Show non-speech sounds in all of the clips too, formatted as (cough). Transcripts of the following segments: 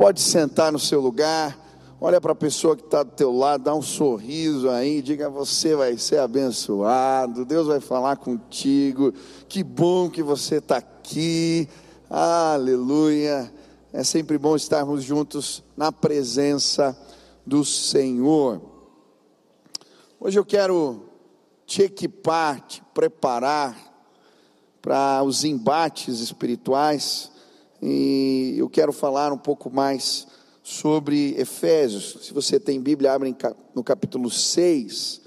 pode sentar no seu lugar. Olha para a pessoa que está do teu lado, dá um sorriso aí, diga você vai ser abençoado, Deus vai falar contigo. Que bom que você está aqui. Aleluia. É sempre bom estarmos juntos na presença do Senhor. Hoje eu quero te equipar, te preparar para os embates espirituais e eu quero falar um pouco mais sobre Efésios. Se você tem Bíblia, abre no capítulo 6,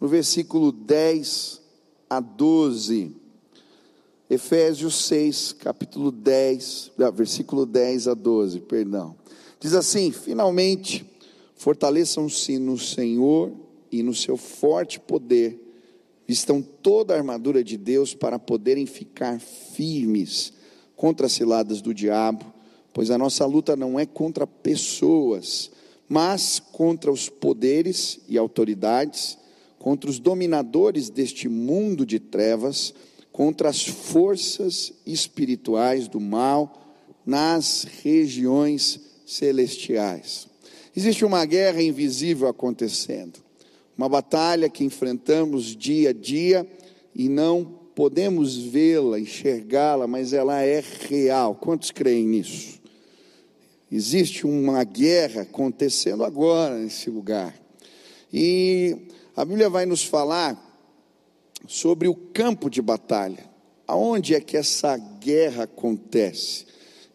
no versículo 10 a 12. Efésios 6, capítulo 10, versículo 10 a 12, perdão. Diz assim: Finalmente, fortaleçam-se no Senhor e no seu forte poder, vistam toda a armadura de Deus para poderem ficar firmes contra as ciladas do diabo, pois a nossa luta não é contra pessoas, mas contra os poderes e autoridades, contra os dominadores deste mundo de trevas, contra as forças espirituais do mal nas regiões celestiais. Existe uma guerra invisível acontecendo, uma batalha que enfrentamos dia a dia e não podemos vê-la, enxergá-la, mas ela é real. Quantos creem nisso? Existe uma guerra acontecendo agora nesse lugar. E a Bíblia vai nos falar sobre o campo de batalha. Aonde é que essa guerra acontece?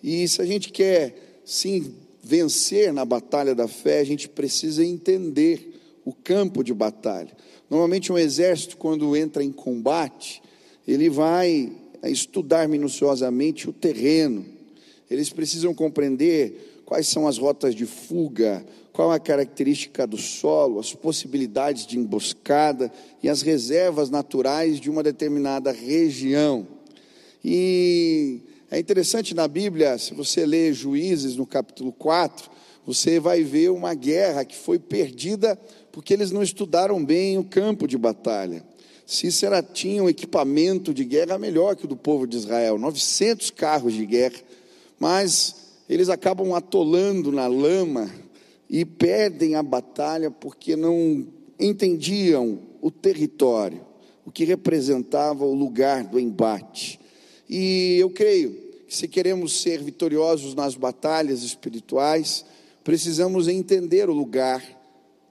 E se a gente quer sim vencer na batalha da fé, a gente precisa entender o campo de batalha. Normalmente um exército quando entra em combate, ele vai estudar minuciosamente o terreno. Eles precisam compreender quais são as rotas de fuga, qual a característica do solo, as possibilidades de emboscada e as reservas naturais de uma determinada região. E é interessante na Bíblia, se você ler Juízes no capítulo 4, você vai ver uma guerra que foi perdida porque eles não estudaram bem o campo de batalha. Cícera tinha um equipamento de guerra melhor que o do povo de Israel, 900 carros de guerra, mas eles acabam atolando na lama e perdem a batalha porque não entendiam o território, o que representava o lugar do embate. E eu creio que se queremos ser vitoriosos nas batalhas espirituais, precisamos entender o lugar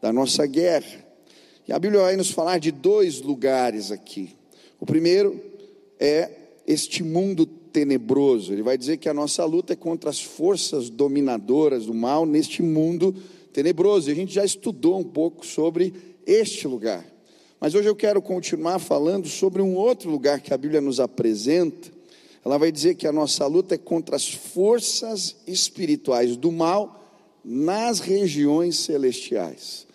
da nossa guerra. E a Bíblia vai nos falar de dois lugares aqui. O primeiro é este mundo tenebroso. Ele vai dizer que a nossa luta é contra as forças dominadoras do mal neste mundo tenebroso. E a gente já estudou um pouco sobre este lugar. Mas hoje eu quero continuar falando sobre um outro lugar que a Bíblia nos apresenta. Ela vai dizer que a nossa luta é contra as forças espirituais do mal nas regiões celestiais.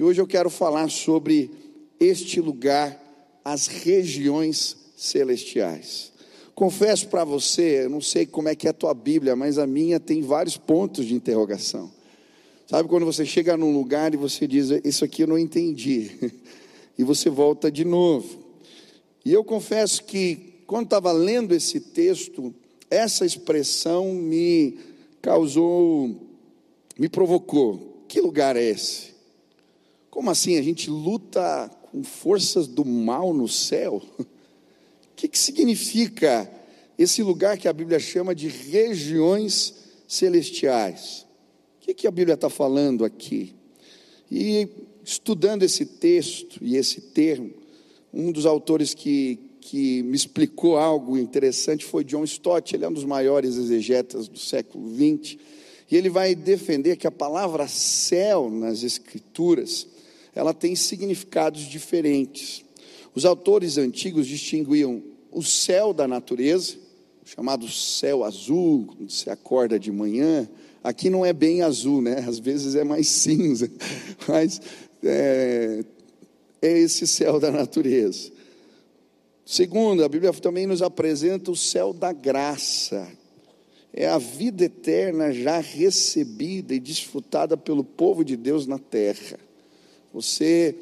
E hoje eu quero falar sobre este lugar, as regiões celestiais. Confesso para você, eu não sei como é que é a tua Bíblia, mas a minha tem vários pontos de interrogação. Sabe quando você chega num lugar e você diz, isso aqui eu não entendi, (laughs) e você volta de novo. E eu confesso que, quando estava lendo esse texto, essa expressão me causou, me provocou. Que lugar é esse? Como assim? A gente luta com forças do mal no céu? O que, que significa esse lugar que a Bíblia chama de regiões celestiais? O que, que a Bíblia está falando aqui? E estudando esse texto e esse termo, um dos autores que, que me explicou algo interessante foi John Stott, ele é um dos maiores exegetas do século XX, e ele vai defender que a palavra céu nas Escrituras ela tem significados diferentes. Os autores antigos distinguiam o céu da natureza, chamado céu azul, quando você acorda de manhã. Aqui não é bem azul, né? Às vezes é mais (laughs) cinza, mas é, é esse céu da natureza. Segundo, a Bíblia também nos apresenta o céu da graça. É a vida eterna já recebida e desfrutada pelo povo de Deus na terra. Você,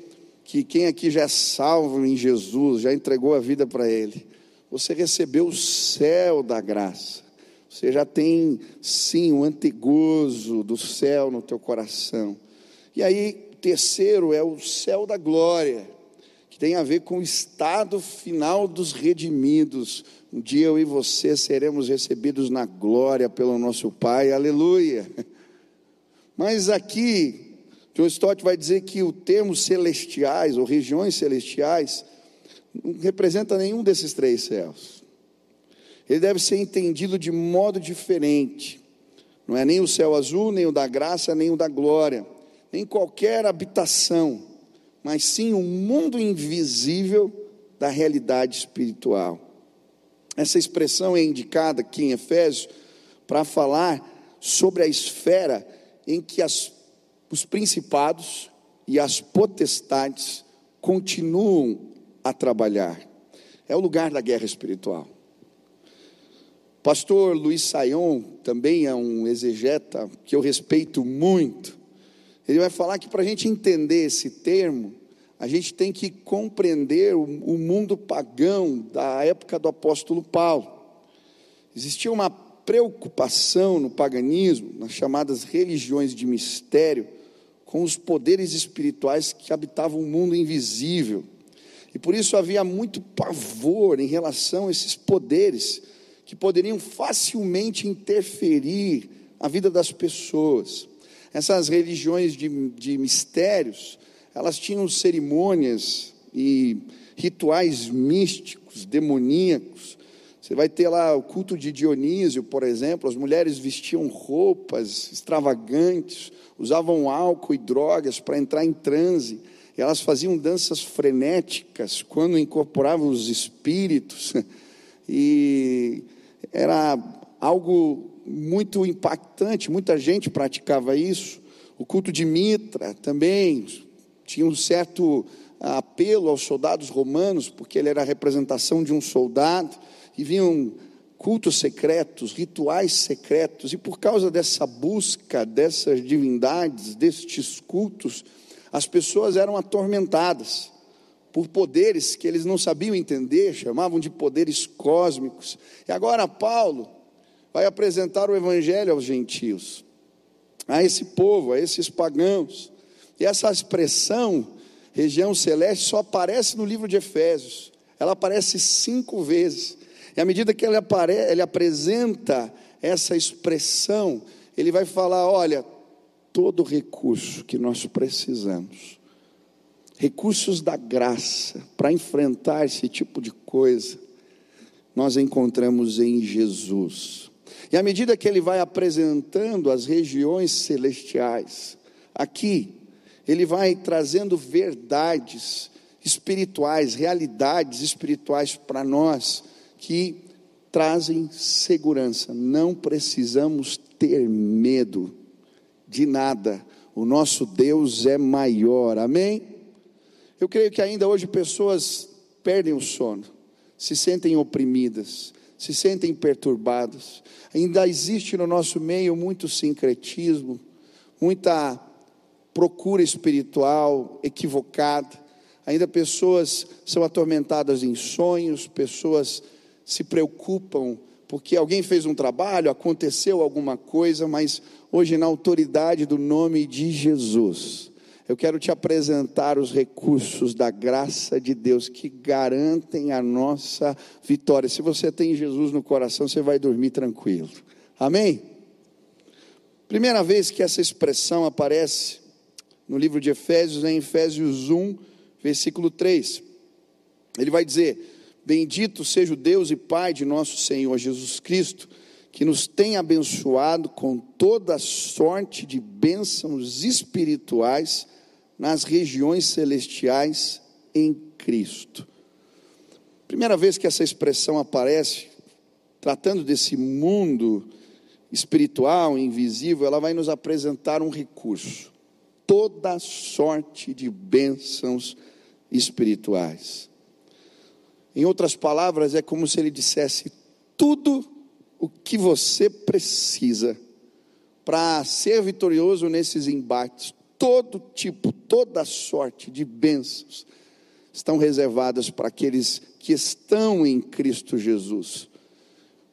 que quem aqui já é salvo em Jesus, já entregou a vida para Ele, você recebeu o céu da graça. Você já tem, sim, o antegozo do céu no teu coração. E aí, terceiro é o céu da glória, que tem a ver com o estado final dos redimidos. Um dia eu e você seremos recebidos na glória pelo nosso Pai, aleluia. Mas aqui, John Stott vai dizer que o termo celestiais, ou regiões celestiais, não representa nenhum desses três céus ele deve ser entendido de modo diferente. Não é nem o céu azul, nem o da graça, nem o da glória, nem qualquer habitação, mas sim o um mundo invisível da realidade espiritual. Essa expressão é indicada aqui em Efésios para falar sobre a esfera em que as, os principados e as potestades continuam a trabalhar. É o lugar da guerra espiritual. Pastor Luiz Saion também é um exegeta que eu respeito muito. Ele vai falar que para a gente entender esse termo, a gente tem que compreender o mundo pagão da época do apóstolo Paulo. Existia uma preocupação no paganismo, nas chamadas religiões de mistério, com os poderes espirituais que habitavam o mundo invisível. E por isso havia muito pavor em relação a esses poderes que poderiam facilmente interferir na vida das pessoas. Essas religiões de, de mistérios, elas tinham cerimônias e rituais místicos, demoníacos. Você vai ter lá o culto de Dionísio, por exemplo, as mulheres vestiam roupas extravagantes, usavam álcool e drogas para entrar em transe, elas faziam danças frenéticas quando incorporavam os espíritos. (laughs) E era algo muito impactante, muita gente praticava isso. O culto de Mitra também tinha um certo apelo aos soldados romanos, porque ele era a representação de um soldado, e vinham cultos secretos, rituais secretos, e por causa dessa busca dessas divindades, destes cultos, as pessoas eram atormentadas por poderes que eles não sabiam entender, chamavam de poderes cósmicos. E agora Paulo vai apresentar o evangelho aos gentios, a esse povo, a esses pagãos. E essa expressão, região celeste, só aparece no livro de Efésios. Ela aparece cinco vezes. E à medida que ele, apare, ele apresenta essa expressão, ele vai falar: olha, todo recurso que nós precisamos recursos da graça para enfrentar esse tipo de coisa, nós encontramos em Jesus. E à medida que ele vai apresentando as regiões celestiais, aqui, ele vai trazendo verdades espirituais, realidades espirituais para nós, que trazem segurança. Não precisamos ter medo de nada. O nosso Deus é maior. Amém? Eu creio que ainda hoje pessoas perdem o sono, se sentem oprimidas, se sentem perturbadas. Ainda existe no nosso meio muito sincretismo, muita procura espiritual equivocada. Ainda pessoas são atormentadas em sonhos, pessoas se preocupam porque alguém fez um trabalho, aconteceu alguma coisa, mas hoje, na autoridade do nome de Jesus, eu quero te apresentar os recursos da graça de Deus que garantem a nossa vitória. Se você tem Jesus no coração, você vai dormir tranquilo. Amém? Primeira vez que essa expressão aparece no livro de Efésios, é em Efésios 1, versículo 3. Ele vai dizer: Bendito seja o Deus e Pai de nosso Senhor Jesus Cristo, que nos tem abençoado com toda sorte de bênçãos espirituais nas regiões celestiais em Cristo. Primeira vez que essa expressão aparece, tratando desse mundo espiritual, invisível, ela vai nos apresentar um recurso. Toda sorte de bênçãos espirituais. Em outras palavras, é como se ele dissesse: tudo o que você precisa para ser vitorioso nesses embates, todo tipo, toda sorte de bênçãos estão reservadas para aqueles que estão em Cristo Jesus.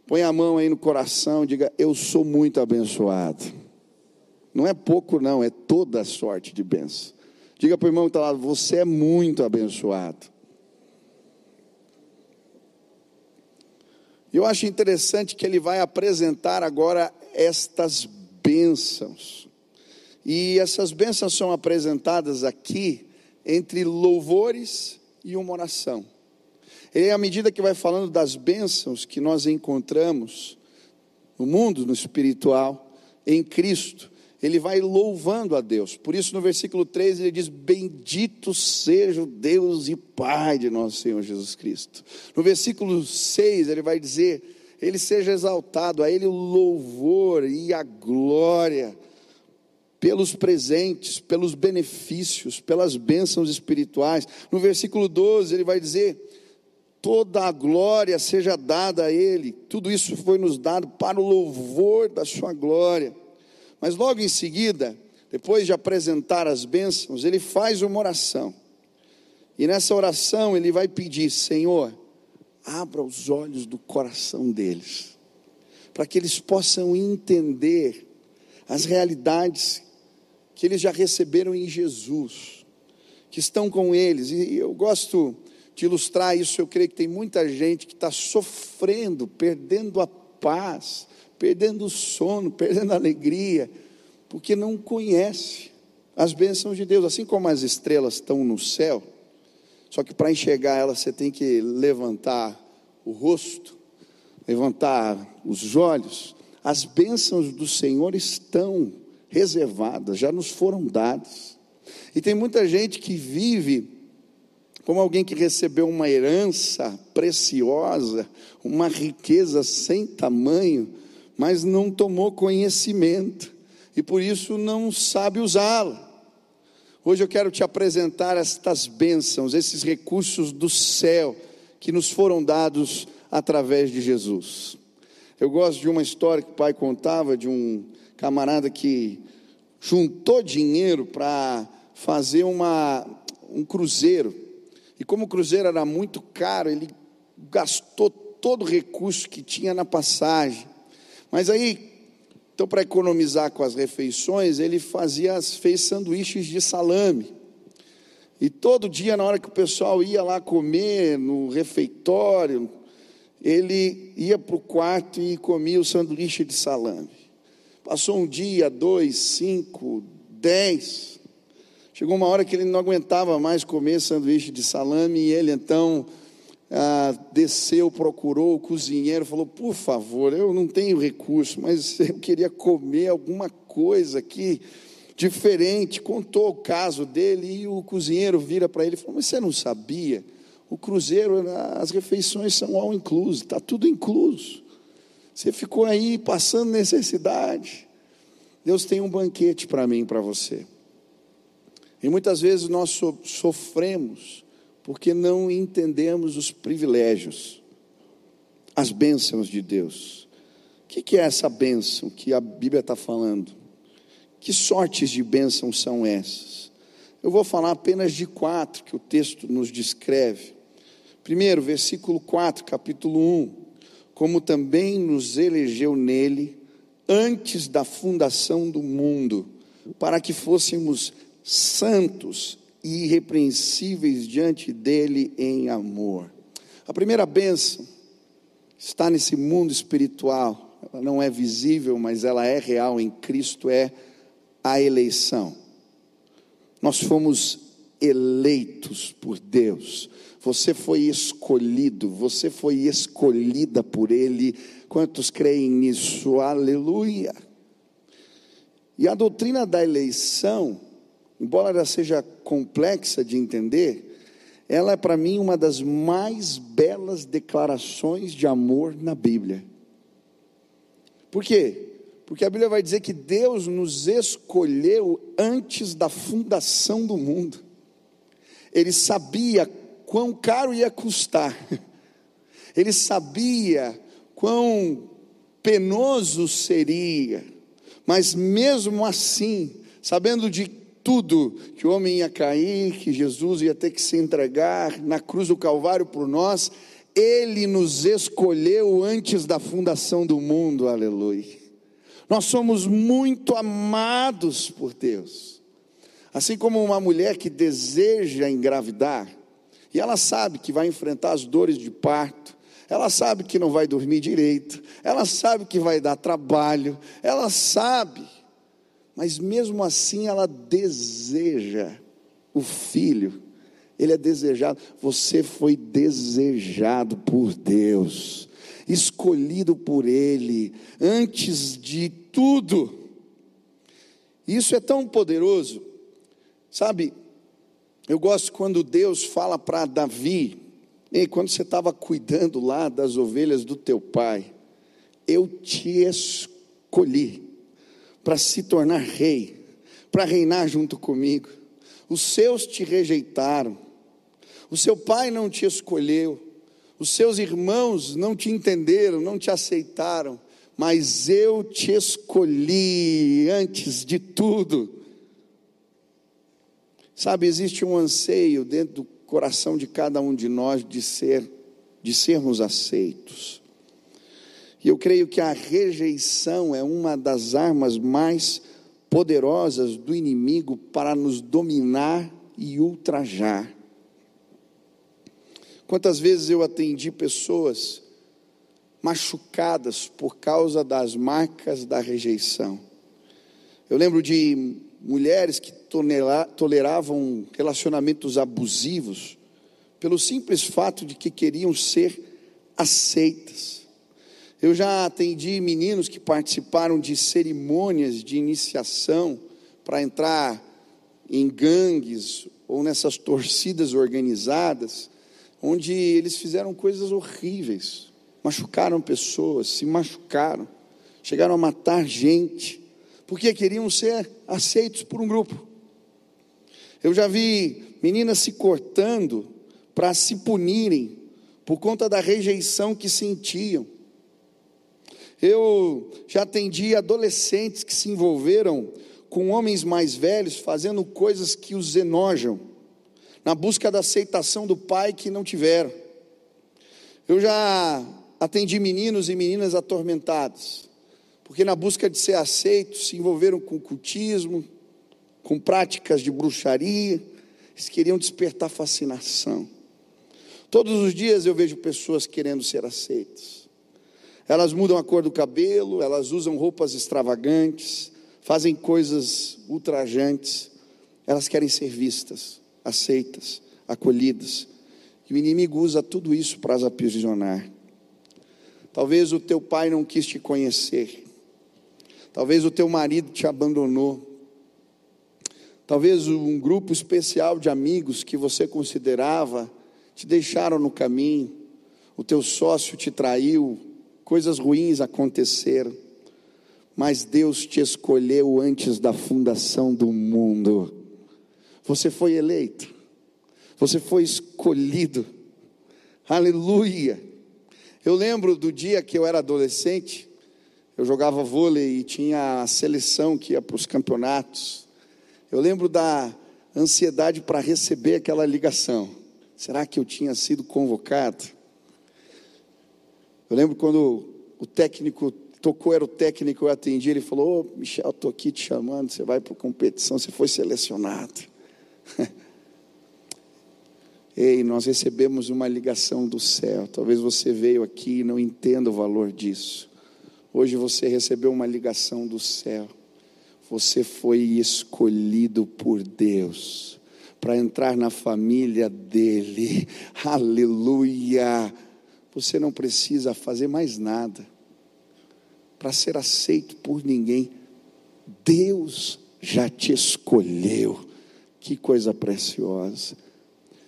Põe a mão aí no coração e diga: Eu sou muito abençoado. Não é pouco, não, é toda sorte de bênção. Diga para o irmão que está lá: Você é muito abençoado. Eu acho interessante que ele vai apresentar agora estas bênçãos. E essas bênçãos são apresentadas aqui entre louvores e uma oração. E à medida que vai falando das bênçãos que nós encontramos no mundo, no espiritual, em Cristo, ele vai louvando a Deus. Por isso, no versículo 3, ele diz: Bendito seja o Deus e Pai de nosso Senhor Jesus Cristo. No versículo 6, ele vai dizer: Ele seja exaltado, a Ele o louvor e a glória pelos presentes, pelos benefícios, pelas bênçãos espirituais. No versículo 12, ele vai dizer: toda a glória seja dada a Ele. Tudo isso foi nos dado para o louvor da Sua glória. Mas logo em seguida, depois de apresentar as bênçãos, ele faz uma oração. E nessa oração ele vai pedir: Senhor, abra os olhos do coração deles, para que eles possam entender as realidades que eles já receberam em Jesus, que estão com eles. E eu gosto de ilustrar isso, eu creio que tem muita gente que está sofrendo, perdendo a paz, perdendo o sono, perdendo a alegria, porque não conhece as bênçãos de Deus, assim como as estrelas estão no céu, só que para enxergar elas você tem que levantar o rosto, levantar os olhos. As bênçãos do Senhor estão reservadas, já nos foram dadas. E tem muita gente que vive como alguém que recebeu uma herança preciosa, uma riqueza sem tamanho, mas não tomou conhecimento e por isso não sabe usá-la. Hoje eu quero te apresentar estas bênçãos, esses recursos do céu que nos foram dados através de Jesus. Eu gosto de uma história que o pai contava de um camarada que juntou dinheiro para fazer uma, um cruzeiro e como o cruzeiro era muito caro, ele gastou todo o recurso que tinha na passagem. Mas aí, então para economizar com as refeições, ele fazia fez sanduíches de salame. E todo dia, na hora que o pessoal ia lá comer no refeitório, ele ia para o quarto e comia o sanduíche de salame. Passou um dia, dois, cinco, dez. Chegou uma hora que ele não aguentava mais comer sanduíche de salame e ele então ah, desceu, procurou o cozinheiro, falou: Por favor, eu não tenho recurso, mas (laughs) eu queria comer alguma coisa aqui diferente. Contou o caso dele e o cozinheiro vira para ele e falou: Mas você não sabia? O cruzeiro, as refeições são all incluso, está tudo incluso. Você ficou aí passando necessidade. Deus tem um banquete para mim e para você. E muitas vezes nós so, sofremos porque não entendemos os privilégios, as bênçãos de Deus. O que, é essa bênção que a Bíblia está falando? Que sortes de bênção são essas? Eu vou falar apenas de quatro que o texto nos descreve. Primeiro, versículo 4, capítulo 1. Como também nos elegeu nele antes da fundação do mundo, para que fôssemos santos e irrepreensíveis diante dele em amor. A primeira bênção está nesse mundo espiritual, ela não é visível, mas ela é real em Cristo, é a eleição. Nós fomos eleitos por Deus, você foi escolhido, você foi escolhida por Ele. Quantos creem nisso? Aleluia! E a doutrina da eleição embora ela seja complexa de entender, ela é para mim uma das mais belas declarações de amor na Bíblia. Por quê? Porque a Bíblia vai dizer que Deus nos escolheu antes da fundação do mundo. Ele sabia quão caro ia custar. (laughs) Ele sabia quão penoso seria. Mas mesmo assim, sabendo de tudo, que o homem ia cair, que Jesus ia ter que se entregar na cruz do Calvário por nós, Ele nos escolheu antes da fundação do mundo, aleluia. Nós somos muito amados por Deus. Assim como uma mulher que deseja engravidar, e ela sabe que vai enfrentar as dores de parto, ela sabe que não vai dormir direito, ela sabe que vai dar trabalho, ela sabe, mas mesmo assim ela deseja o filho, ele é desejado, você foi desejado por Deus, escolhido por Ele, antes de tudo. Isso é tão poderoso, sabe? Eu gosto quando Deus fala para Davi, Ei, quando você estava cuidando lá das ovelhas do teu pai, eu te escolhi para se tornar rei, para reinar junto comigo. Os seus te rejeitaram, o seu pai não te escolheu, os seus irmãos não te entenderam, não te aceitaram, mas eu te escolhi antes de tudo. Sabe, existe um anseio dentro do coração de cada um de nós de ser de sermos aceitos. E eu creio que a rejeição é uma das armas mais poderosas do inimigo para nos dominar e ultrajar. Quantas vezes eu atendi pessoas machucadas por causa das marcas da rejeição. Eu lembro de mulheres que toleravam relacionamentos abusivos pelo simples fato de que queriam ser aceitas. Eu já atendi meninos que participaram de cerimônias de iniciação para entrar em gangues ou nessas torcidas organizadas, onde eles fizeram coisas horríveis, machucaram pessoas, se machucaram, chegaram a matar gente porque queriam ser aceitos por um grupo. Eu já vi meninas se cortando para se punirem por conta da rejeição que sentiam. Eu já atendi adolescentes que se envolveram com homens mais velhos fazendo coisas que os enojam, na busca da aceitação do pai que não tiveram. Eu já atendi meninos e meninas atormentados, porque na busca de ser aceitos se envolveram com cultismo, com práticas de bruxaria, eles queriam despertar fascinação. Todos os dias eu vejo pessoas querendo ser aceitas. Elas mudam a cor do cabelo, elas usam roupas extravagantes, fazem coisas ultrajantes, elas querem ser vistas, aceitas, acolhidas. E o inimigo usa tudo isso para as aprisionar. Talvez o teu pai não quis te conhecer, Talvez o teu marido te abandonou. Talvez um grupo especial de amigos que você considerava te deixaram no caminho. O teu sócio te traiu, coisas ruins aconteceram. Mas Deus te escolheu antes da fundação do mundo. Você foi eleito. Você foi escolhido. Aleluia. Eu lembro do dia que eu era adolescente, eu jogava vôlei e tinha a seleção que ia para os campeonatos. Eu lembro da ansiedade para receber aquela ligação. Será que eu tinha sido convocado? Eu lembro quando o técnico tocou, era o técnico, eu atendi, ele falou: oh, Michel, estou aqui te chamando, você vai para competição, você foi selecionado. (laughs) Ei, nós recebemos uma ligação do céu. Talvez você veio aqui e não entenda o valor disso. Hoje você recebeu uma ligação do céu. Você foi escolhido por Deus para entrar na família dele. (laughs) Aleluia! Você não precisa fazer mais nada para ser aceito por ninguém. Deus já te escolheu. Que coisa preciosa.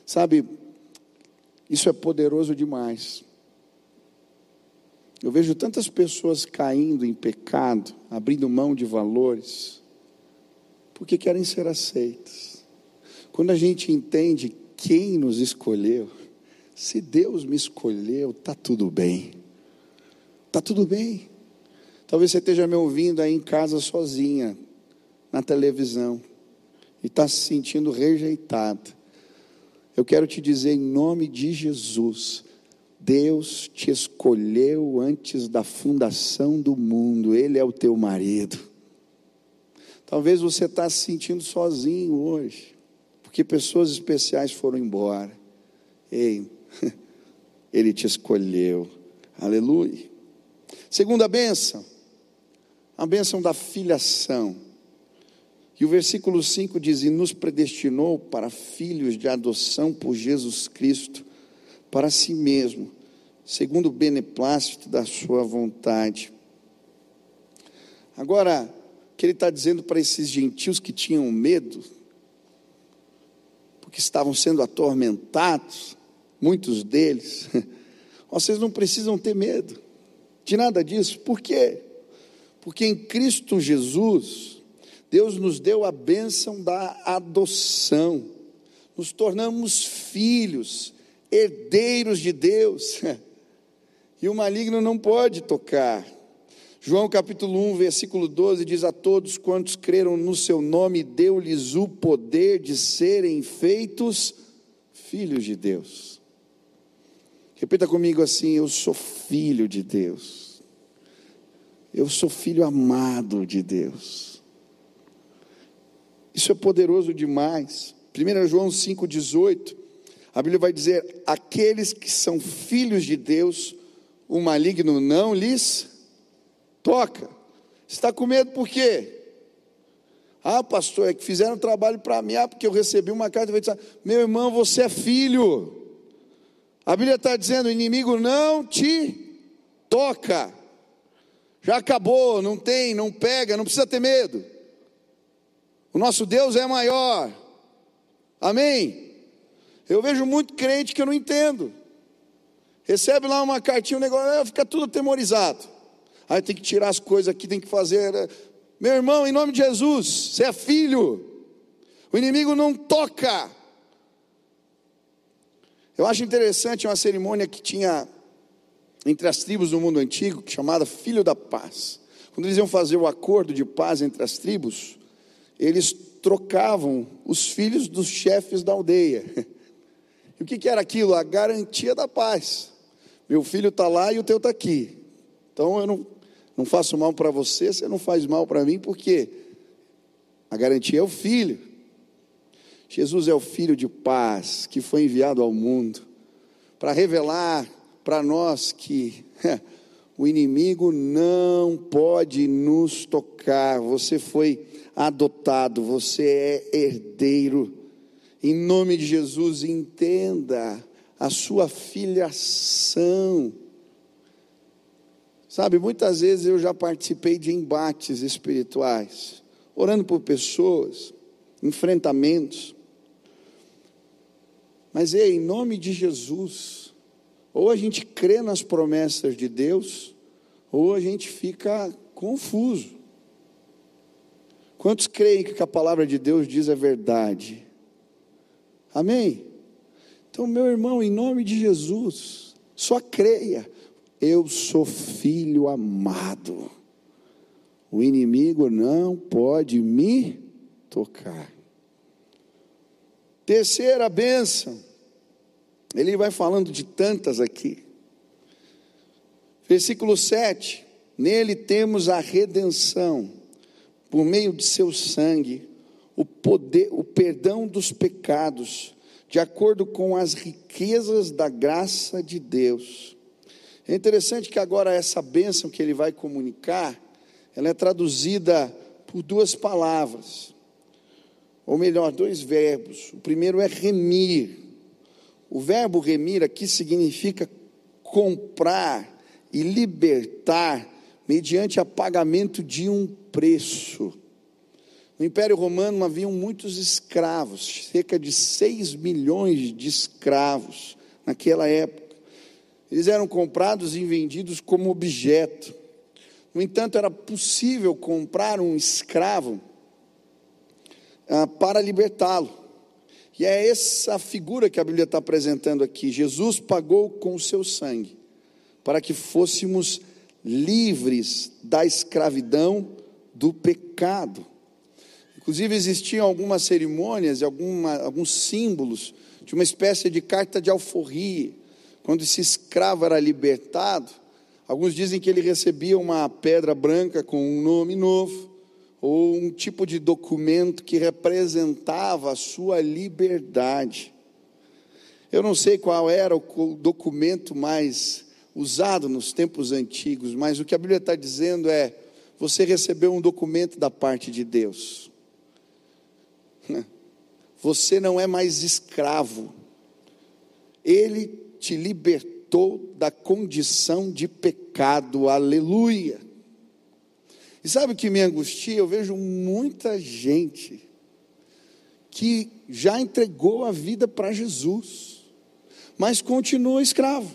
Sabe, isso é poderoso demais. Eu vejo tantas pessoas caindo em pecado, abrindo mão de valores, porque querem ser aceitas. Quando a gente entende quem nos escolheu, se Deus me escolheu, está tudo bem. Está tudo bem. Talvez você esteja me ouvindo aí em casa sozinha, na televisão, e está se sentindo rejeitado. Eu quero te dizer em nome de Jesus, Deus te escolheu antes da fundação do mundo, Ele é o teu marido. Talvez você está se sentindo sozinho hoje, porque pessoas especiais foram embora. Ei, (laughs) Ele te escolheu, aleluia. Segunda bênção, a bênção da filiação. E o versículo 5 diz: E nos predestinou para filhos de adoção por Jesus Cristo, para si mesmo, segundo o beneplácito da Sua vontade. Agora, o que ele está dizendo para esses gentios que tinham medo, porque estavam sendo atormentados, muitos deles, (laughs) vocês não precisam ter medo de nada disso, por quê? Porque em Cristo Jesus, Deus nos deu a bênção da adoção, nos tornamos filhos, herdeiros de Deus, (laughs) e o maligno não pode tocar. João capítulo 1, versículo 12 diz: A todos quantos creram no seu nome, deu-lhes o poder de serem feitos filhos de Deus. Repita comigo assim: Eu sou filho de Deus. Eu sou filho amado de Deus. Isso é poderoso demais. 1 João 5,18, a Bíblia vai dizer: Aqueles que são filhos de Deus, o maligno não lhes toca. Está com medo por quê? Ah, pastor, é que fizeram trabalho para mim, ah, porque eu recebi uma carta e dizer, meu irmão, você é filho. A Bíblia está dizendo: o inimigo não te toca. Já acabou, não tem, não pega, não precisa ter medo. O nosso Deus é maior. Amém? Eu vejo muito crente que eu não entendo. Recebe lá uma cartinha, um negócio, fica tudo atemorizado. Aí tem que tirar as coisas aqui, tem que fazer. Né? Meu irmão, em nome de Jesus, você é filho. O inimigo não toca. Eu acho interessante uma cerimônia que tinha entre as tribos do mundo antigo, chamada Filho da Paz. Quando eles iam fazer o acordo de paz entre as tribos, eles trocavam os filhos dos chefes da aldeia. (laughs) E o que, que era aquilo? A garantia da paz. Meu filho está lá e o teu está aqui. Então eu não, não faço mal para você, você não faz mal para mim, porque a garantia é o filho. Jesus é o filho de paz que foi enviado ao mundo para revelar para nós que (laughs) o inimigo não pode nos tocar. Você foi adotado, você é herdeiro. Em nome de Jesus, entenda a sua filiação. Sabe, muitas vezes eu já participei de embates espirituais, orando por pessoas, enfrentamentos. Mas é em nome de Jesus, ou a gente crê nas promessas de Deus, ou a gente fica confuso. Quantos creem que a palavra de Deus diz é verdade? Amém? Então, meu irmão, em nome de Jesus, só creia. Eu sou filho amado. O inimigo não pode me tocar. Terceira bênção. Ele vai falando de tantas aqui. Versículo 7. Nele temos a redenção, por meio de seu sangue, o poder, o perdão dos pecados de acordo com as riquezas da graça de Deus. É interessante que agora essa bênção que ele vai comunicar, ela é traduzida por duas palavras, ou melhor, dois verbos. O primeiro é remir. O verbo remir aqui significa comprar e libertar mediante a pagamento de um preço. No Império Romano haviam muitos escravos, cerca de 6 milhões de escravos naquela época. Eles eram comprados e vendidos como objeto. No entanto, era possível comprar um escravo ah, para libertá-lo. E é essa figura que a Bíblia está apresentando aqui. Jesus pagou com o seu sangue para que fôssemos livres da escravidão do pecado. Inclusive, existiam algumas cerimônias, alguma, alguns símbolos de uma espécie de carta de alforria. quando esse escravo era libertado, alguns dizem que ele recebia uma pedra branca com um nome novo, ou um tipo de documento que representava a sua liberdade. Eu não sei qual era o documento mais usado nos tempos antigos, mas o que a Bíblia está dizendo é: você recebeu um documento da parte de Deus. (laughs) Você não é mais escravo. Ele te libertou da condição de pecado. Aleluia. E sabe o que me angustia? Eu vejo muita gente que já entregou a vida para Jesus, mas continua escravo.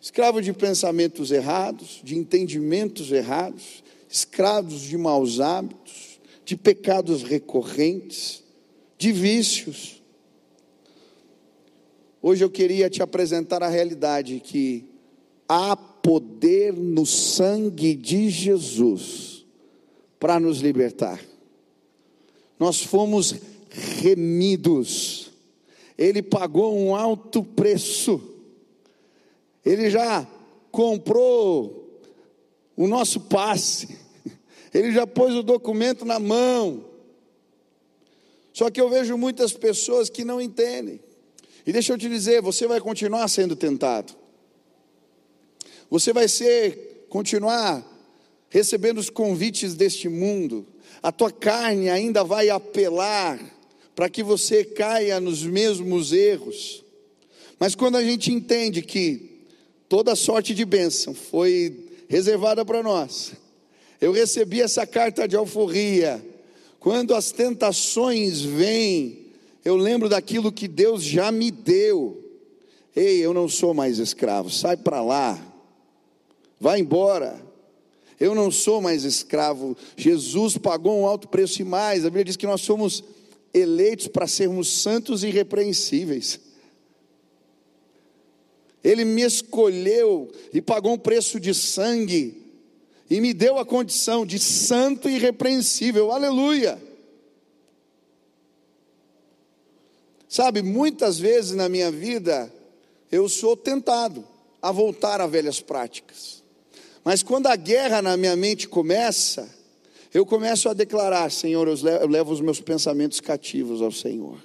Escravo de pensamentos errados, de entendimentos errados, escravos de maus hábitos, de pecados recorrentes, de vícios. Hoje eu queria te apresentar a realidade que há poder no sangue de Jesus para nos libertar. Nós fomos remidos, Ele pagou um alto preço, Ele já comprou o nosso passe, Ele já pôs o documento na mão. Só que eu vejo muitas pessoas que não entendem. E deixa eu te dizer, você vai continuar sendo tentado. Você vai ser, continuar recebendo os convites deste mundo. A tua carne ainda vai apelar para que você caia nos mesmos erros. Mas quando a gente entende que toda sorte de bênção foi reservada para nós, eu recebi essa carta de alforria. Quando as tentações vêm, eu lembro daquilo que Deus já me deu. Ei, eu não sou mais escravo, sai para lá. Vai embora. Eu não sou mais escravo. Jesus pagou um alto preço e mais. A Bíblia diz que nós somos eleitos para sermos santos e irrepreensíveis. Ele me escolheu e pagou um preço de sangue e me deu a condição de santo e irrepreensível. Aleluia. Sabe, muitas vezes na minha vida eu sou tentado a voltar a velhas práticas. Mas quando a guerra na minha mente começa, eu começo a declarar: Senhor, eu levo os meus pensamentos cativos ao Senhor.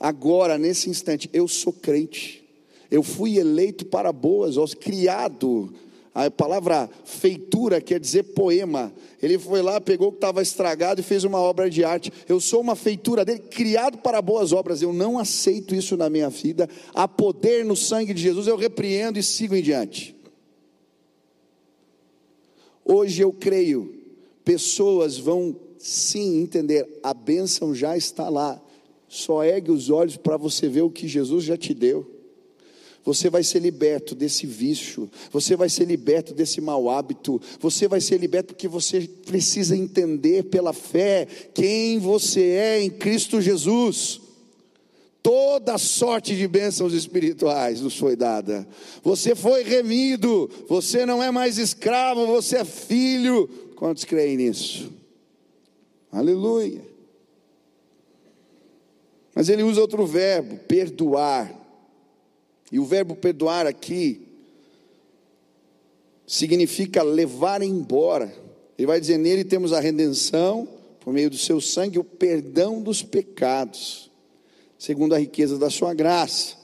Agora, nesse instante, eu sou crente, eu fui eleito para boas, criado. A palavra feitura quer dizer poema. Ele foi lá, pegou o que estava estragado e fez uma obra de arte. Eu sou uma feitura dele, criado para boas obras. Eu não aceito isso na minha vida. Há poder no sangue de Jesus, eu repreendo e sigo em diante. Hoje eu creio, pessoas vão sim entender, a bênção já está lá. Só ergue os olhos para você ver o que Jesus já te deu. Você vai ser liberto desse vício, você vai ser liberto desse mau hábito, você vai ser liberto porque você precisa entender pela fé quem você é em Cristo Jesus toda sorte de bênçãos espirituais nos foi dada. Você foi remido, você não é mais escravo, você é filho. Quantos creem nisso? Aleluia. Mas ele usa outro verbo, perdoar. E o verbo perdoar aqui significa levar embora. Ele vai dizer: nele temos a redenção, por meio do seu sangue, o perdão dos pecados segundo a riqueza da sua graça.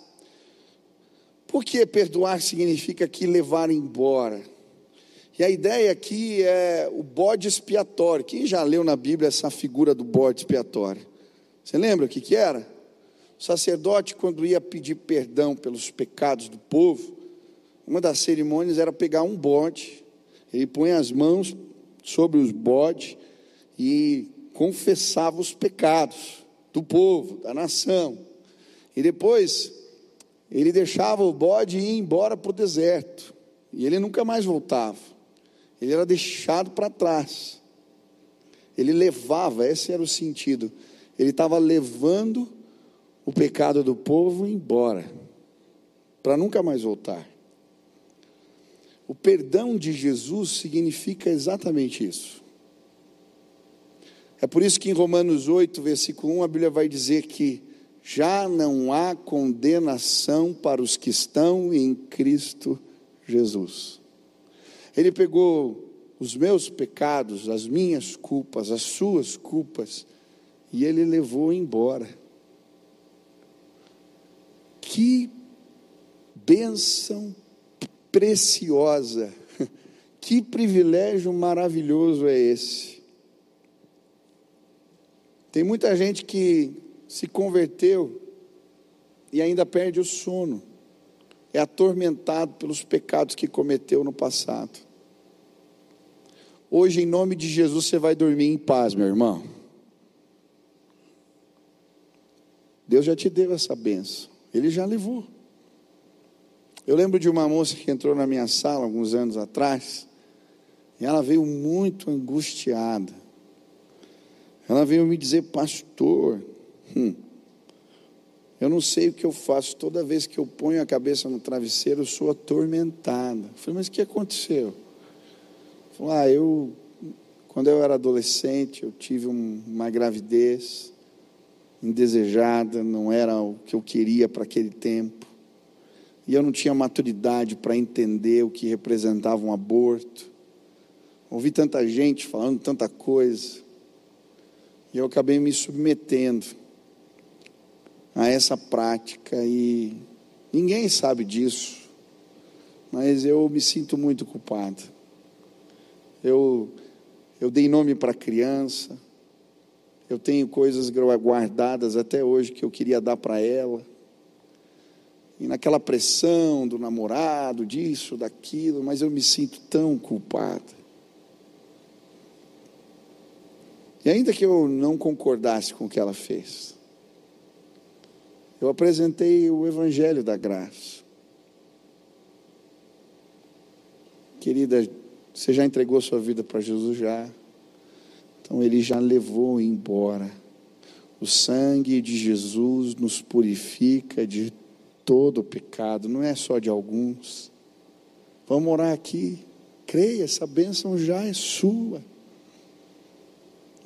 Porque perdoar significa que levar embora. E a ideia aqui é o bode expiatório. Quem já leu na Bíblia essa figura do bode expiatório? Você lembra o que, que era? O sacerdote, quando ia pedir perdão pelos pecados do povo, uma das cerimônias era pegar um bode, ele punha as mãos sobre os bodes e confessava os pecados do povo, da nação. E depois ele deixava o bode ir embora para o deserto. E ele nunca mais voltava. Ele era deixado para trás. Ele levava, esse era o sentido. Ele estava levando o pecado do povo embora, para nunca mais voltar. O perdão de Jesus significa exatamente isso. É por isso que em Romanos 8, versículo 1, a Bíblia vai dizer que já não há condenação para os que estão em Cristo Jesus. Ele pegou os meus pecados, as minhas culpas, as suas culpas, e ele levou embora. Que bênção preciosa, (laughs) que privilégio maravilhoso é esse. Tem muita gente que se converteu e ainda perde o sono, é atormentado pelos pecados que cometeu no passado. Hoje, em nome de Jesus, você vai dormir em paz, meu irmão. Deus já te deu essa benção, Ele já levou. Eu lembro de uma moça que entrou na minha sala alguns anos atrás, e ela veio muito angustiada. Ela veio me dizer, pastor, Hum. Eu não sei o que eu faço. Toda vez que eu ponho a cabeça no travesseiro, eu sou atormentada. Eu falei, mas o que aconteceu? Falei, ah, eu, quando eu era adolescente, eu tive um, uma gravidez indesejada, não era o que eu queria para aquele tempo. E eu não tinha maturidade para entender o que representava um aborto. Ouvi tanta gente falando tanta coisa. E eu acabei me submetendo a essa prática e ninguém sabe disso, mas eu me sinto muito culpado. Eu, eu dei nome para criança, eu tenho coisas guardadas até hoje que eu queria dar para ela. E naquela pressão do namorado, disso, daquilo, mas eu me sinto tão culpado. E ainda que eu não concordasse com o que ela fez, eu apresentei o Evangelho da Graça. Querida, você já entregou sua vida para Jesus já? Então ele já levou embora. O sangue de Jesus nos purifica de todo o pecado, não é só de alguns. Vamos orar aqui. Creia, essa bênção já é sua.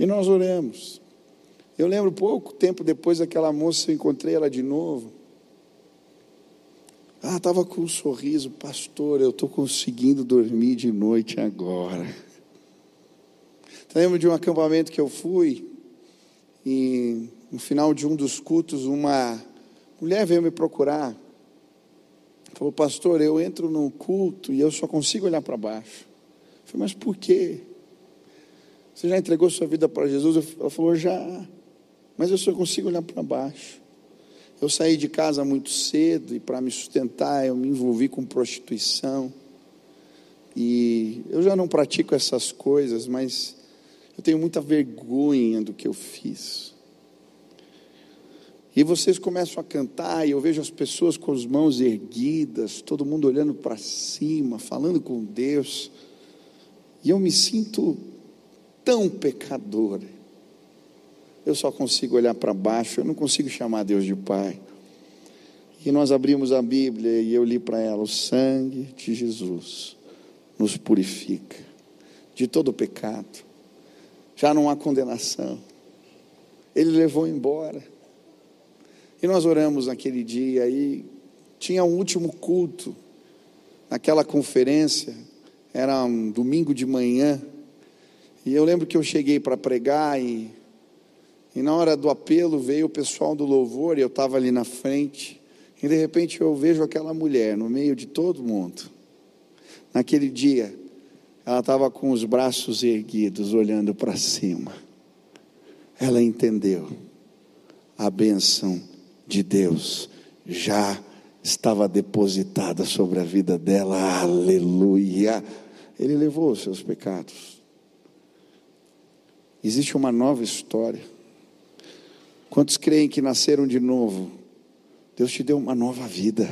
E nós oramos. Eu lembro pouco tempo depois daquela moça, eu encontrei ela de novo. Ah, estava com um sorriso, pastor, eu estou conseguindo dormir de noite agora. Eu lembro de um acampamento que eu fui, e no final de um dos cultos, uma mulher veio me procurar. Falou, pastor, eu entro no culto e eu só consigo olhar para baixo. Eu falei, mas por quê? Você já entregou sua vida para Jesus? Ela falou, já mas eu só consigo olhar para baixo. Eu saí de casa muito cedo e para me sustentar eu me envolvi com prostituição. E eu já não pratico essas coisas, mas eu tenho muita vergonha do que eu fiz. E vocês começam a cantar, e eu vejo as pessoas com as mãos erguidas, todo mundo olhando para cima, falando com Deus. E eu me sinto tão pecador eu só consigo olhar para baixo, eu não consigo chamar Deus de Pai. E nós abrimos a Bíblia e eu li para ela: o sangue de Jesus nos purifica de todo pecado, já não há condenação, Ele levou embora. E nós oramos naquele dia e tinha um último culto, naquela conferência, era um domingo de manhã, e eu lembro que eu cheguei para pregar e e na hora do apelo veio o pessoal do louvor e eu estava ali na frente. E de repente eu vejo aquela mulher no meio de todo mundo. Naquele dia, ela estava com os braços erguidos, olhando para cima. Ela entendeu. A bênção de Deus já estava depositada sobre a vida dela. Aleluia. Ele levou os seus pecados. Existe uma nova história. Quantos creem que nasceram de novo? Deus te deu uma nova vida,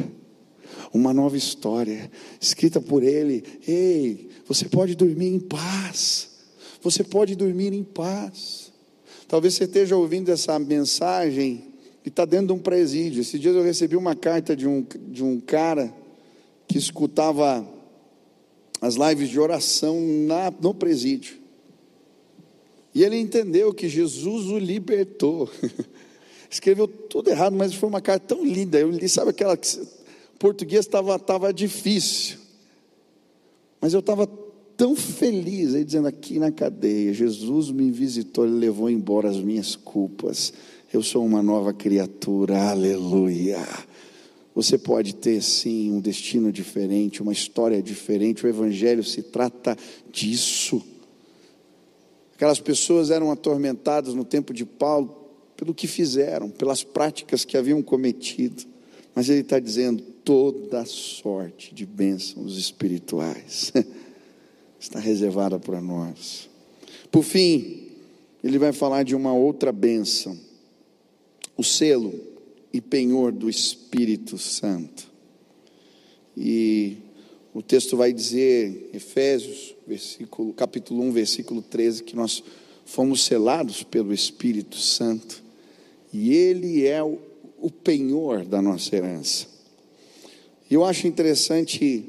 uma nova história, escrita por Ele. Ei, você pode dormir em paz. Você pode dormir em paz. Talvez você esteja ouvindo essa mensagem e está dentro de um presídio. Esses dias eu recebi uma carta de um, de um cara que escutava as lives de oração na, no presídio. E ele entendeu que Jesus o libertou. (laughs) Escreveu tudo errado, mas foi uma carta tão linda. Eu li, sabe aquela que português estava tava difícil. Mas eu estava tão feliz, aí dizendo aqui na cadeia, Jesus me visitou, ele levou embora as minhas culpas. Eu sou uma nova criatura, aleluia. Você pode ter sim um destino diferente, uma história diferente. O Evangelho se trata disso. Aquelas pessoas eram atormentadas no tempo de Paulo pelo que fizeram, pelas práticas que haviam cometido. Mas ele está dizendo: toda sorte de bênçãos espirituais (laughs) está reservada para nós. Por fim, ele vai falar de uma outra bênção, o selo e penhor do Espírito Santo. E o texto vai dizer, Efésios, versículo, capítulo 1, versículo 13, que nós fomos selados pelo Espírito Santo, e Ele é o, o penhor da nossa herança. E eu acho interessante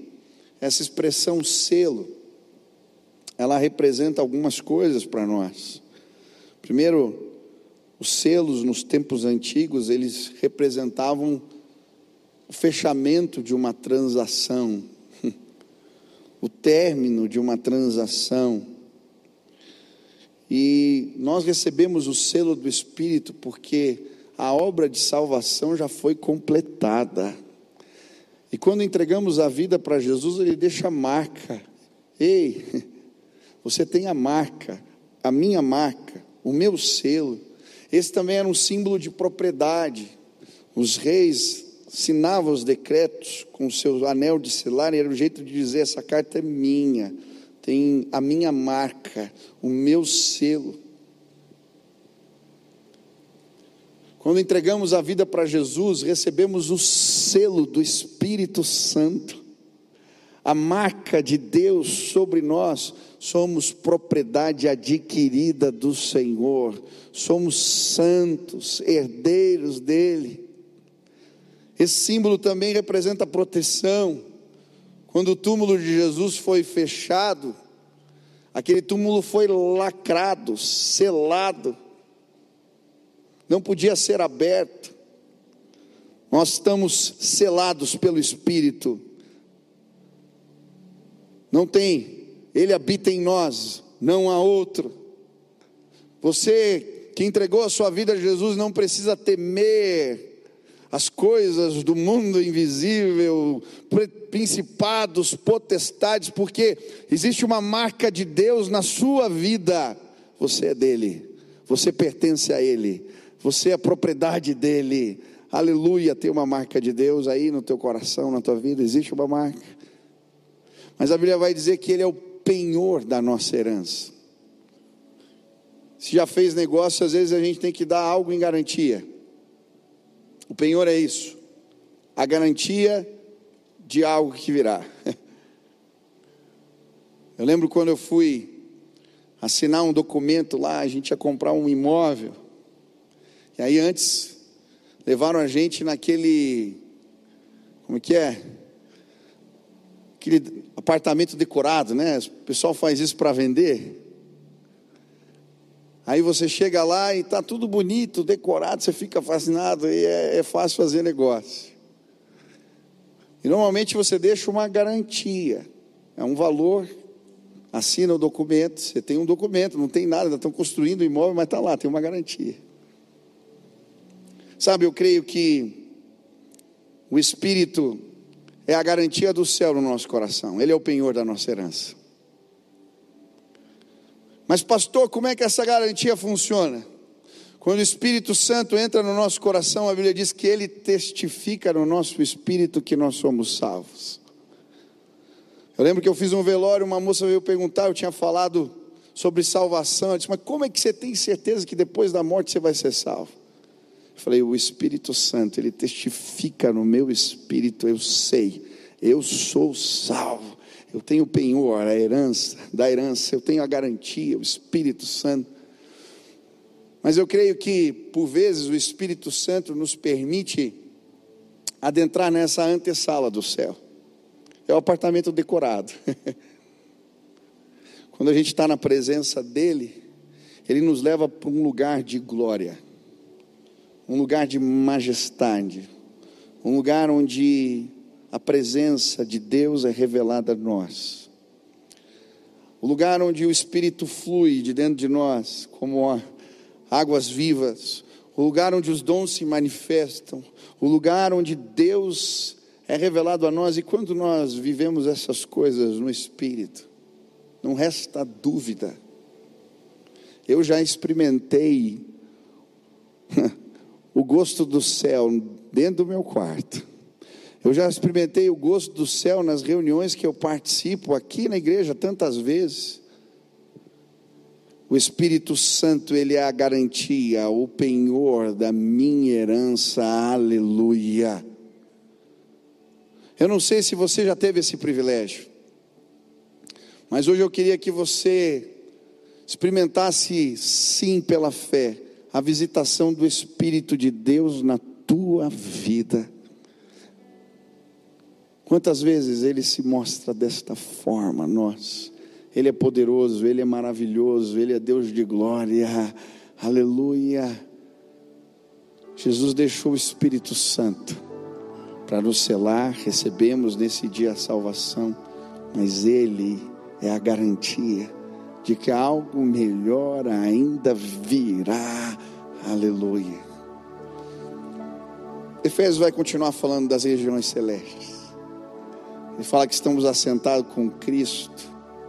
essa expressão selo, ela representa algumas coisas para nós. Primeiro, os selos nos tempos antigos, eles representavam o fechamento de uma transação, o término de uma transação. E nós recebemos o selo do Espírito porque a obra de salvação já foi completada. E quando entregamos a vida para Jesus, Ele deixa a marca. Ei, (laughs) você tem a marca, a minha marca, o meu selo. Esse também era um símbolo de propriedade. Os reis assinava os decretos com o seu anel de selar, e era o jeito de dizer: essa carta é minha, tem a minha marca, o meu selo. Quando entregamos a vida para Jesus, recebemos o selo do Espírito Santo, a marca de Deus sobre nós, somos propriedade adquirida do Senhor, somos santos, herdeiros dEle. Esse símbolo também representa proteção. Quando o túmulo de Jesus foi fechado, aquele túmulo foi lacrado, selado, não podia ser aberto. Nós estamos selados pelo Espírito. Não tem, Ele habita em nós, não há outro. Você que entregou a sua vida a Jesus não precisa temer as coisas do mundo invisível, principados, potestades, porque existe uma marca de Deus na sua vida. Você é dele, você pertence a ele, você é propriedade dele. Aleluia, tem uma marca de Deus aí no teu coração, na tua vida, existe uma marca. Mas a Bíblia vai dizer que ele é o penhor da nossa herança. Se já fez negócio, às vezes a gente tem que dar algo em garantia. O penhor é isso, a garantia de algo que virá. (laughs) Eu lembro quando eu fui assinar um documento lá, a gente ia comprar um imóvel. E aí antes levaram a gente naquele como é que é? Aquele apartamento decorado, né? O pessoal faz isso para vender. Aí você chega lá e está tudo bonito, decorado, você fica fascinado e é, é fácil fazer negócio. E normalmente você deixa uma garantia, é um valor, assina o documento, você tem um documento, não tem nada, estão construindo o imóvel, mas está lá, tem uma garantia. Sabe, eu creio que o Espírito é a garantia do céu no nosso coração, Ele é o penhor da nossa herança. Mas, pastor, como é que essa garantia funciona? Quando o Espírito Santo entra no nosso coração, a Bíblia diz que ele testifica no nosso espírito que nós somos salvos. Eu lembro que eu fiz um velório, uma moça veio perguntar, eu tinha falado sobre salvação. Ela disse, mas como é que você tem certeza que depois da morte você vai ser salvo? Eu falei, o Espírito Santo, ele testifica no meu espírito, eu sei, eu sou salvo eu tenho o penhor, a herança, da herança, eu tenho a garantia, o Espírito Santo. Mas eu creio que, por vezes, o Espírito Santo nos permite adentrar nessa antessala do céu. É o apartamento decorado. (laughs) Quando a gente está na presença dEle, Ele nos leva para um lugar de glória, um lugar de majestade, um lugar onde a presença de Deus é revelada a nós, o lugar onde o Espírito flui de dentro de nós, como águas vivas, o lugar onde os dons se manifestam, o lugar onde Deus é revelado a nós, e quando nós vivemos essas coisas no Espírito, não resta dúvida. Eu já experimentei (laughs) o gosto do céu dentro do meu quarto. Eu já experimentei o gosto do céu nas reuniões que eu participo aqui na igreja tantas vezes. O Espírito Santo, ele é a garantia, o penhor da minha herança. Aleluia. Eu não sei se você já teve esse privilégio. Mas hoje eu queria que você experimentasse sim pela fé a visitação do Espírito de Deus na tua vida. Quantas vezes ele se mostra desta forma, nós? Ele é poderoso, ele é maravilhoso, ele é Deus de glória. Aleluia. Jesus deixou o Espírito Santo para nos selar, recebemos nesse dia a salvação, mas ele é a garantia de que algo melhor ainda virá. Aleluia. Efésios vai continuar falando das regiões celestes. Ele fala que estamos assentados com Cristo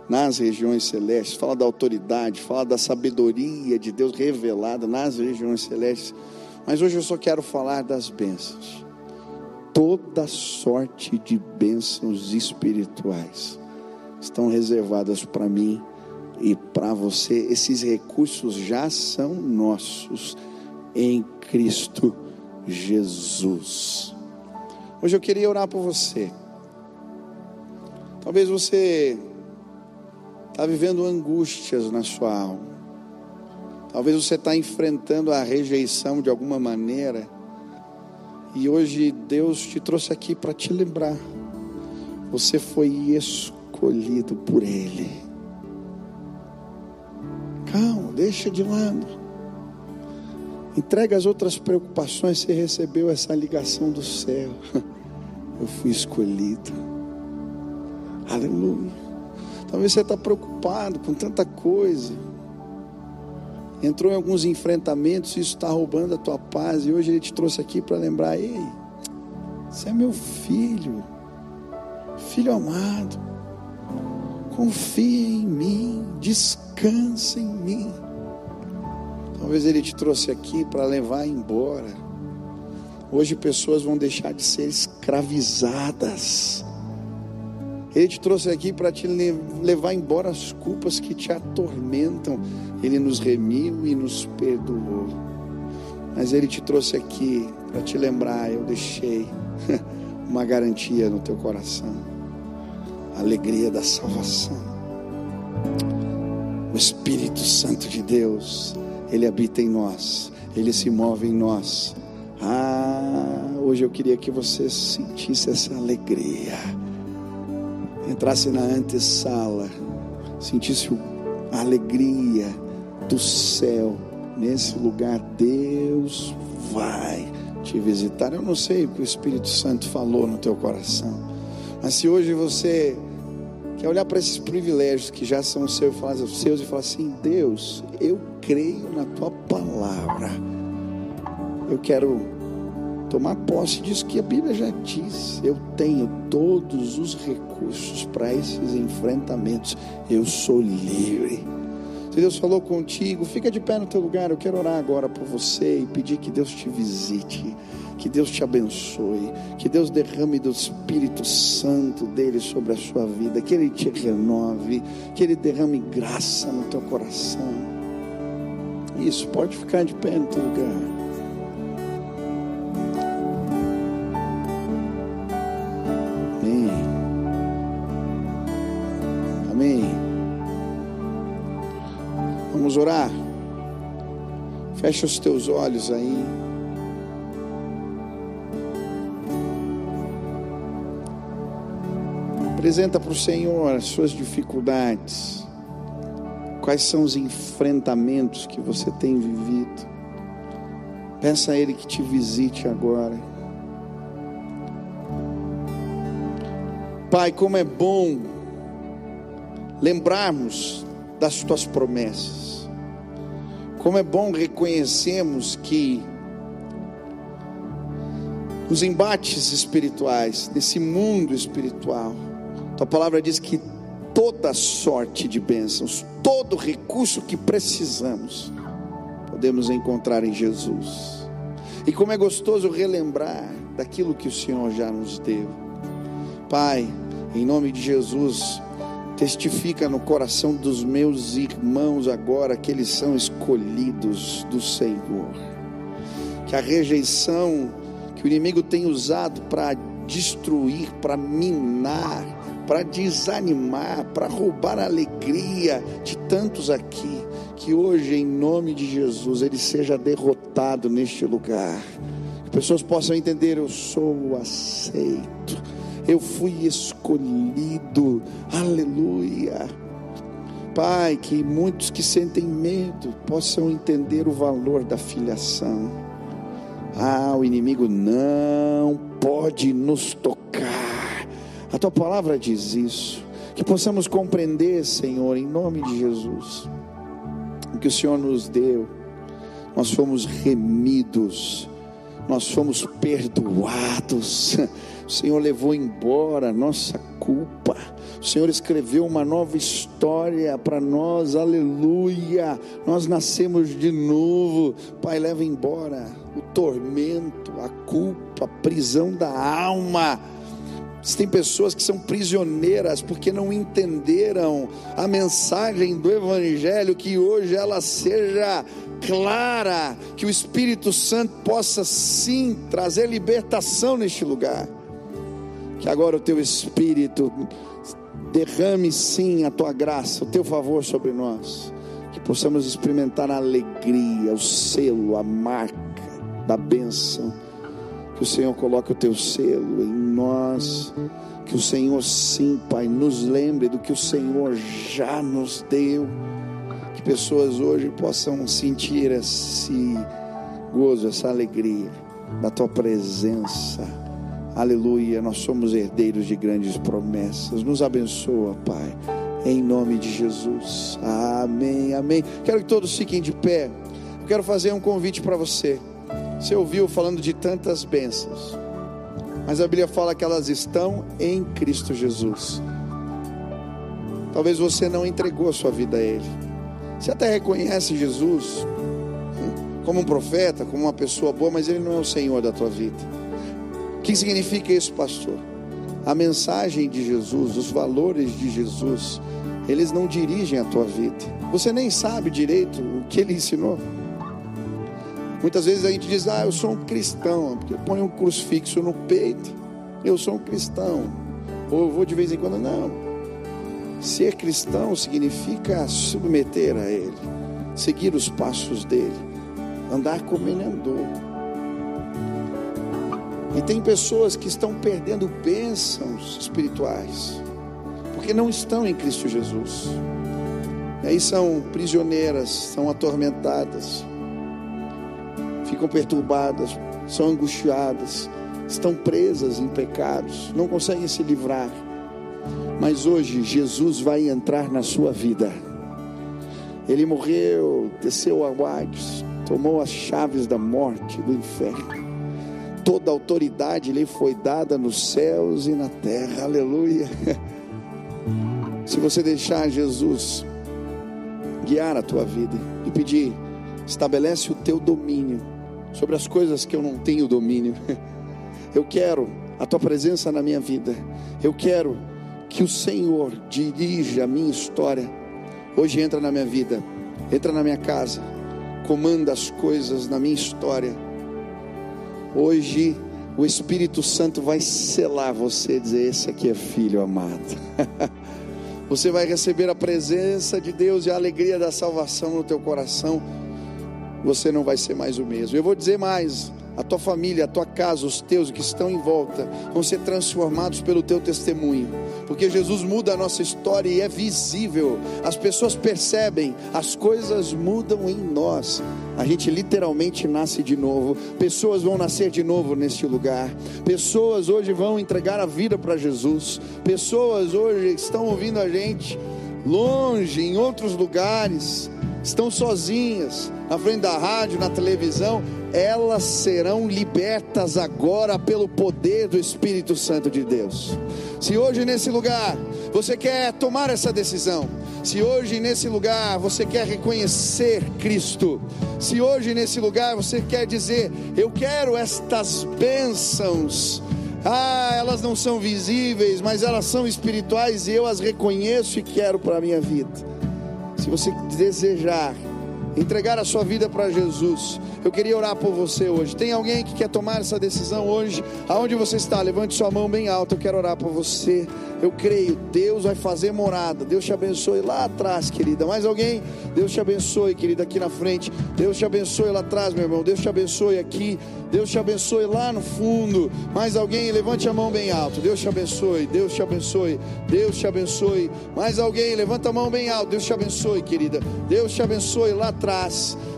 nas regiões celestes, fala da autoridade, fala da sabedoria de Deus revelada nas regiões celestes. Mas hoje eu só quero falar das bênçãos. Toda sorte de bênçãos espirituais estão reservadas para mim e para você. Esses recursos já são nossos em Cristo Jesus. Hoje eu queria orar por você. Talvez você está vivendo angústias na sua alma. Talvez você está enfrentando a rejeição de alguma maneira. E hoje Deus te trouxe aqui para te lembrar. Você foi escolhido por Ele. Calma, deixa de lado. Entrega as outras preocupações. Você recebeu essa ligação do céu. (laughs) Eu fui escolhido. Aleluia. Talvez você está preocupado com tanta coisa. Entrou em alguns enfrentamentos, isso está roubando a tua paz. E hoje ele te trouxe aqui para lembrar: ei, você é meu filho, filho amado. Confie em mim, descansa em mim. Talvez Ele te trouxe aqui para levar embora. Hoje pessoas vão deixar de ser escravizadas. Ele te trouxe aqui para te levar embora as culpas que te atormentam. Ele nos remiu e nos perdoou. Mas Ele te trouxe aqui para te lembrar: eu deixei (laughs) uma garantia no teu coração alegria da salvação. O Espírito Santo de Deus, ele habita em nós, ele se move em nós. Ah, hoje eu queria que você sentisse essa alegria, entrasse na antessala, sentisse a alegria do céu nesse lugar. Deus vai te visitar. Eu não sei o que o Espírito Santo falou no teu coração, mas se hoje você que é olhar para esses privilégios que já são seus, seus e falar assim: Deus, eu creio na tua palavra. Eu quero tomar posse disso que a Bíblia já diz. Eu tenho todos os recursos para esses enfrentamentos. Eu sou livre. Se Deus falou contigo, fica de pé no teu lugar. Eu quero orar agora por você e pedir que Deus te visite. Que Deus te abençoe, que Deus derrame do Espírito Santo dele sobre a sua vida, que ele te renove, que ele derrame graça no teu coração. Isso, pode ficar de pé no teu lugar. Vamos orar. Fecha os teus olhos aí. Apresenta para o Senhor as suas dificuldades. Quais são os enfrentamentos que você tem vivido? Peça a Ele que te visite agora. Pai, como é bom lembrarmos das tuas promessas. Como é bom reconhecermos que os embates espirituais, nesse mundo espiritual, tua palavra diz que toda sorte de bênçãos, todo recurso que precisamos, podemos encontrar em Jesus. E como é gostoso relembrar daquilo que o Senhor já nos deu. Pai, em nome de Jesus, testifica no coração dos meus irmãos agora que eles são escolhidos do Senhor. Que a rejeição que o inimigo tem usado para destruir, para minar, para desanimar, para roubar a alegria de tantos aqui, que hoje, em nome de Jesus, ele seja derrotado neste lugar. Que pessoas possam entender: eu sou aceito, eu fui escolhido, aleluia. Pai, que muitos que sentem medo possam entender o valor da filiação. Ah, o inimigo não pode nos tocar a tua palavra diz isso. Que possamos compreender, Senhor, em nome de Jesus, o que o Senhor nos deu. Nós fomos remidos, nós fomos perdoados. O Senhor levou embora a nossa culpa. O Senhor escreveu uma nova história para nós, aleluia. Nós nascemos de novo. Pai, leva embora o tormento, a culpa, a prisão da alma tem pessoas que são prisioneiras porque não entenderam a mensagem do Evangelho, que hoje ela seja clara, que o Espírito Santo possa sim trazer libertação neste lugar. Que agora o teu Espírito derrame sim a tua graça, o teu favor sobre nós. Que possamos experimentar a alegria, o selo, a marca da bênção que o Senhor coloque o teu selo em nós. Que o Senhor, sim, Pai, nos lembre do que o Senhor já nos deu. Que pessoas hoje possam sentir esse gozo, essa alegria da tua presença. Aleluia. Nós somos herdeiros de grandes promessas. Nos abençoa, Pai. Em nome de Jesus. Amém. Amém. Quero que todos fiquem de pé. Eu quero fazer um convite para você. Você ouviu falando de tantas bênçãos, mas a Bíblia fala que elas estão em Cristo Jesus. Talvez você não entregou a sua vida a Ele. Você até reconhece Jesus como um profeta, como uma pessoa boa, mas Ele não é o Senhor da tua vida. Que significa isso, pastor? A mensagem de Jesus, os valores de Jesus, eles não dirigem a tua vida. Você nem sabe direito o que Ele ensinou. Muitas vezes a gente diz, ah, eu sou um cristão, porque põe um crucifixo no peito, eu sou um cristão. Ou eu vou de vez em quando, não. Ser cristão significa submeter a Ele, seguir os passos dele, andar como Ele andou. E tem pessoas que estão perdendo bênçãos espirituais, porque não estão em Cristo Jesus. E aí são prisioneiras, são atormentadas ficam perturbadas, são angustiadas, estão presas em pecados, não conseguem se livrar. Mas hoje Jesus vai entrar na sua vida. Ele morreu, desceu a Hades, tomou as chaves da morte, do inferno. Toda autoridade lhe foi dada nos céus e na terra. Aleluia. Se você deixar Jesus guiar a tua vida e pedir, estabelece o teu domínio sobre as coisas que eu não tenho domínio. (laughs) Eu quero a tua presença na minha vida. Eu quero que o Senhor dirija a minha história. Hoje entra na minha vida, entra na minha casa, comanda as coisas na minha história. Hoje o Espírito Santo vai selar você e dizer: Esse aqui é filho amado. (laughs) Você vai receber a presença de Deus e a alegria da salvação no teu coração você não vai ser mais o mesmo. Eu vou dizer mais: a tua família, a tua casa, os teus que estão em volta vão ser transformados pelo teu testemunho, porque Jesus muda a nossa história e é visível, as pessoas percebem, as coisas mudam em nós. a gente literalmente nasce de novo. Pessoas vão nascer de novo neste lugar. Pessoas hoje vão entregar a vida para Jesus. Pessoas hoje estão ouvindo a gente longe, em outros lugares, estão sozinhas, na frente da rádio, na televisão, elas serão libertas agora pelo poder do Espírito Santo de Deus. Se hoje nesse lugar você quer tomar essa decisão, se hoje nesse lugar você quer reconhecer Cristo, se hoje nesse lugar você quer dizer, eu quero estas bênçãos, ah, elas não são visíveis, mas elas são espirituais e eu as reconheço e quero para a minha vida. Se você desejar entregar a sua vida para Jesus, eu queria orar por você hoje. Tem alguém que quer tomar essa decisão hoje? Aonde você está? Levante sua mão bem alta. Eu quero orar por você. Eu creio, Deus vai fazer morada. Deus te abençoe lá atrás, querida. Mais alguém? Deus te abençoe, querida, aqui na frente. Deus te abençoe lá atrás, meu irmão. Deus te abençoe aqui. Deus te abençoe lá no fundo. Mais alguém? Levante a mão bem alto. Deus te abençoe. Deus te abençoe. Deus te abençoe. Mais alguém? Levanta a mão bem alto. Deus te abençoe, querida. Deus te abençoe lá atrás.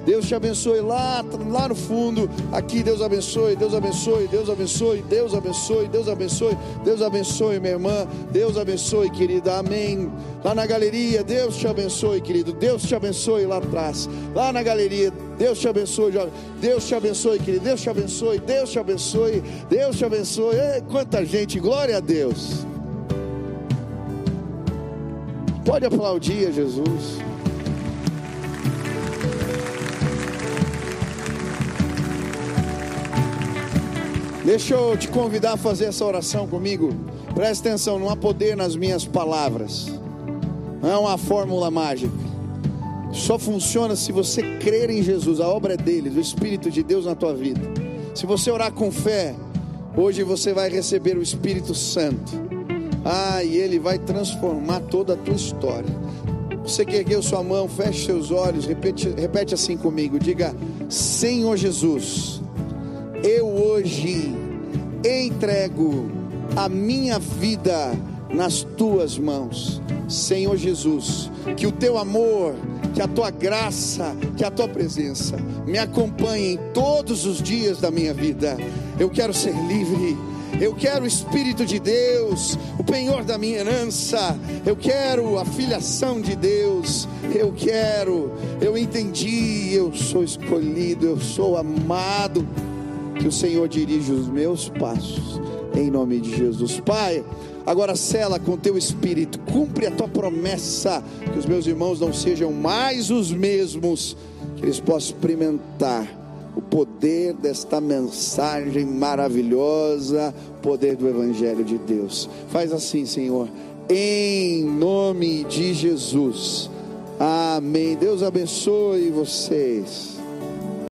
Deus te abençoe lá, lá no fundo. Aqui, Deus abençoe, Deus abençoe, Deus abençoe, Deus abençoe, Deus abençoe, Deus abençoe, minha irmã. Deus abençoe, querida. Amém. Lá na galeria, Deus te abençoe, querido. Deus te abençoe lá atrás. Lá na galeria, Deus te abençoe, jovem. Deus te abençoe, querido. Deus te abençoe, Deus te abençoe, Deus te abençoe. Ei, quanta gente, glória a Deus. Pode aplaudir Jesus. Deixa eu te convidar a fazer essa oração comigo. Presta atenção, não há poder nas minhas palavras. Não é uma fórmula mágica. Só funciona se você crer em Jesus, a obra é dele, do Espírito de Deus na tua vida. Se você orar com fé, hoje você vai receber o Espírito Santo. Ah, e ele vai transformar toda a tua história. Você que ergueu sua mão, feche seus olhos, repete, repete assim comigo: diga, Senhor Jesus eu hoje entrego a minha vida nas tuas mãos, Senhor Jesus, que o teu amor, que a tua graça, que a tua presença me acompanhem todos os dias da minha vida. Eu quero ser livre. Eu quero o Espírito de Deus, o penhor da minha herança. Eu quero a filiação de Deus. Eu quero, eu entendi, eu sou escolhido, eu sou amado que o Senhor dirija os meus passos, em nome de Jesus. Pai, agora cela com teu espírito, cumpre a tua promessa, que os meus irmãos não sejam mais os mesmos, que eles possam experimentar o poder desta mensagem maravilhosa, poder do Evangelho de Deus. Faz assim, Senhor, em nome de Jesus. Amém. Deus abençoe vocês.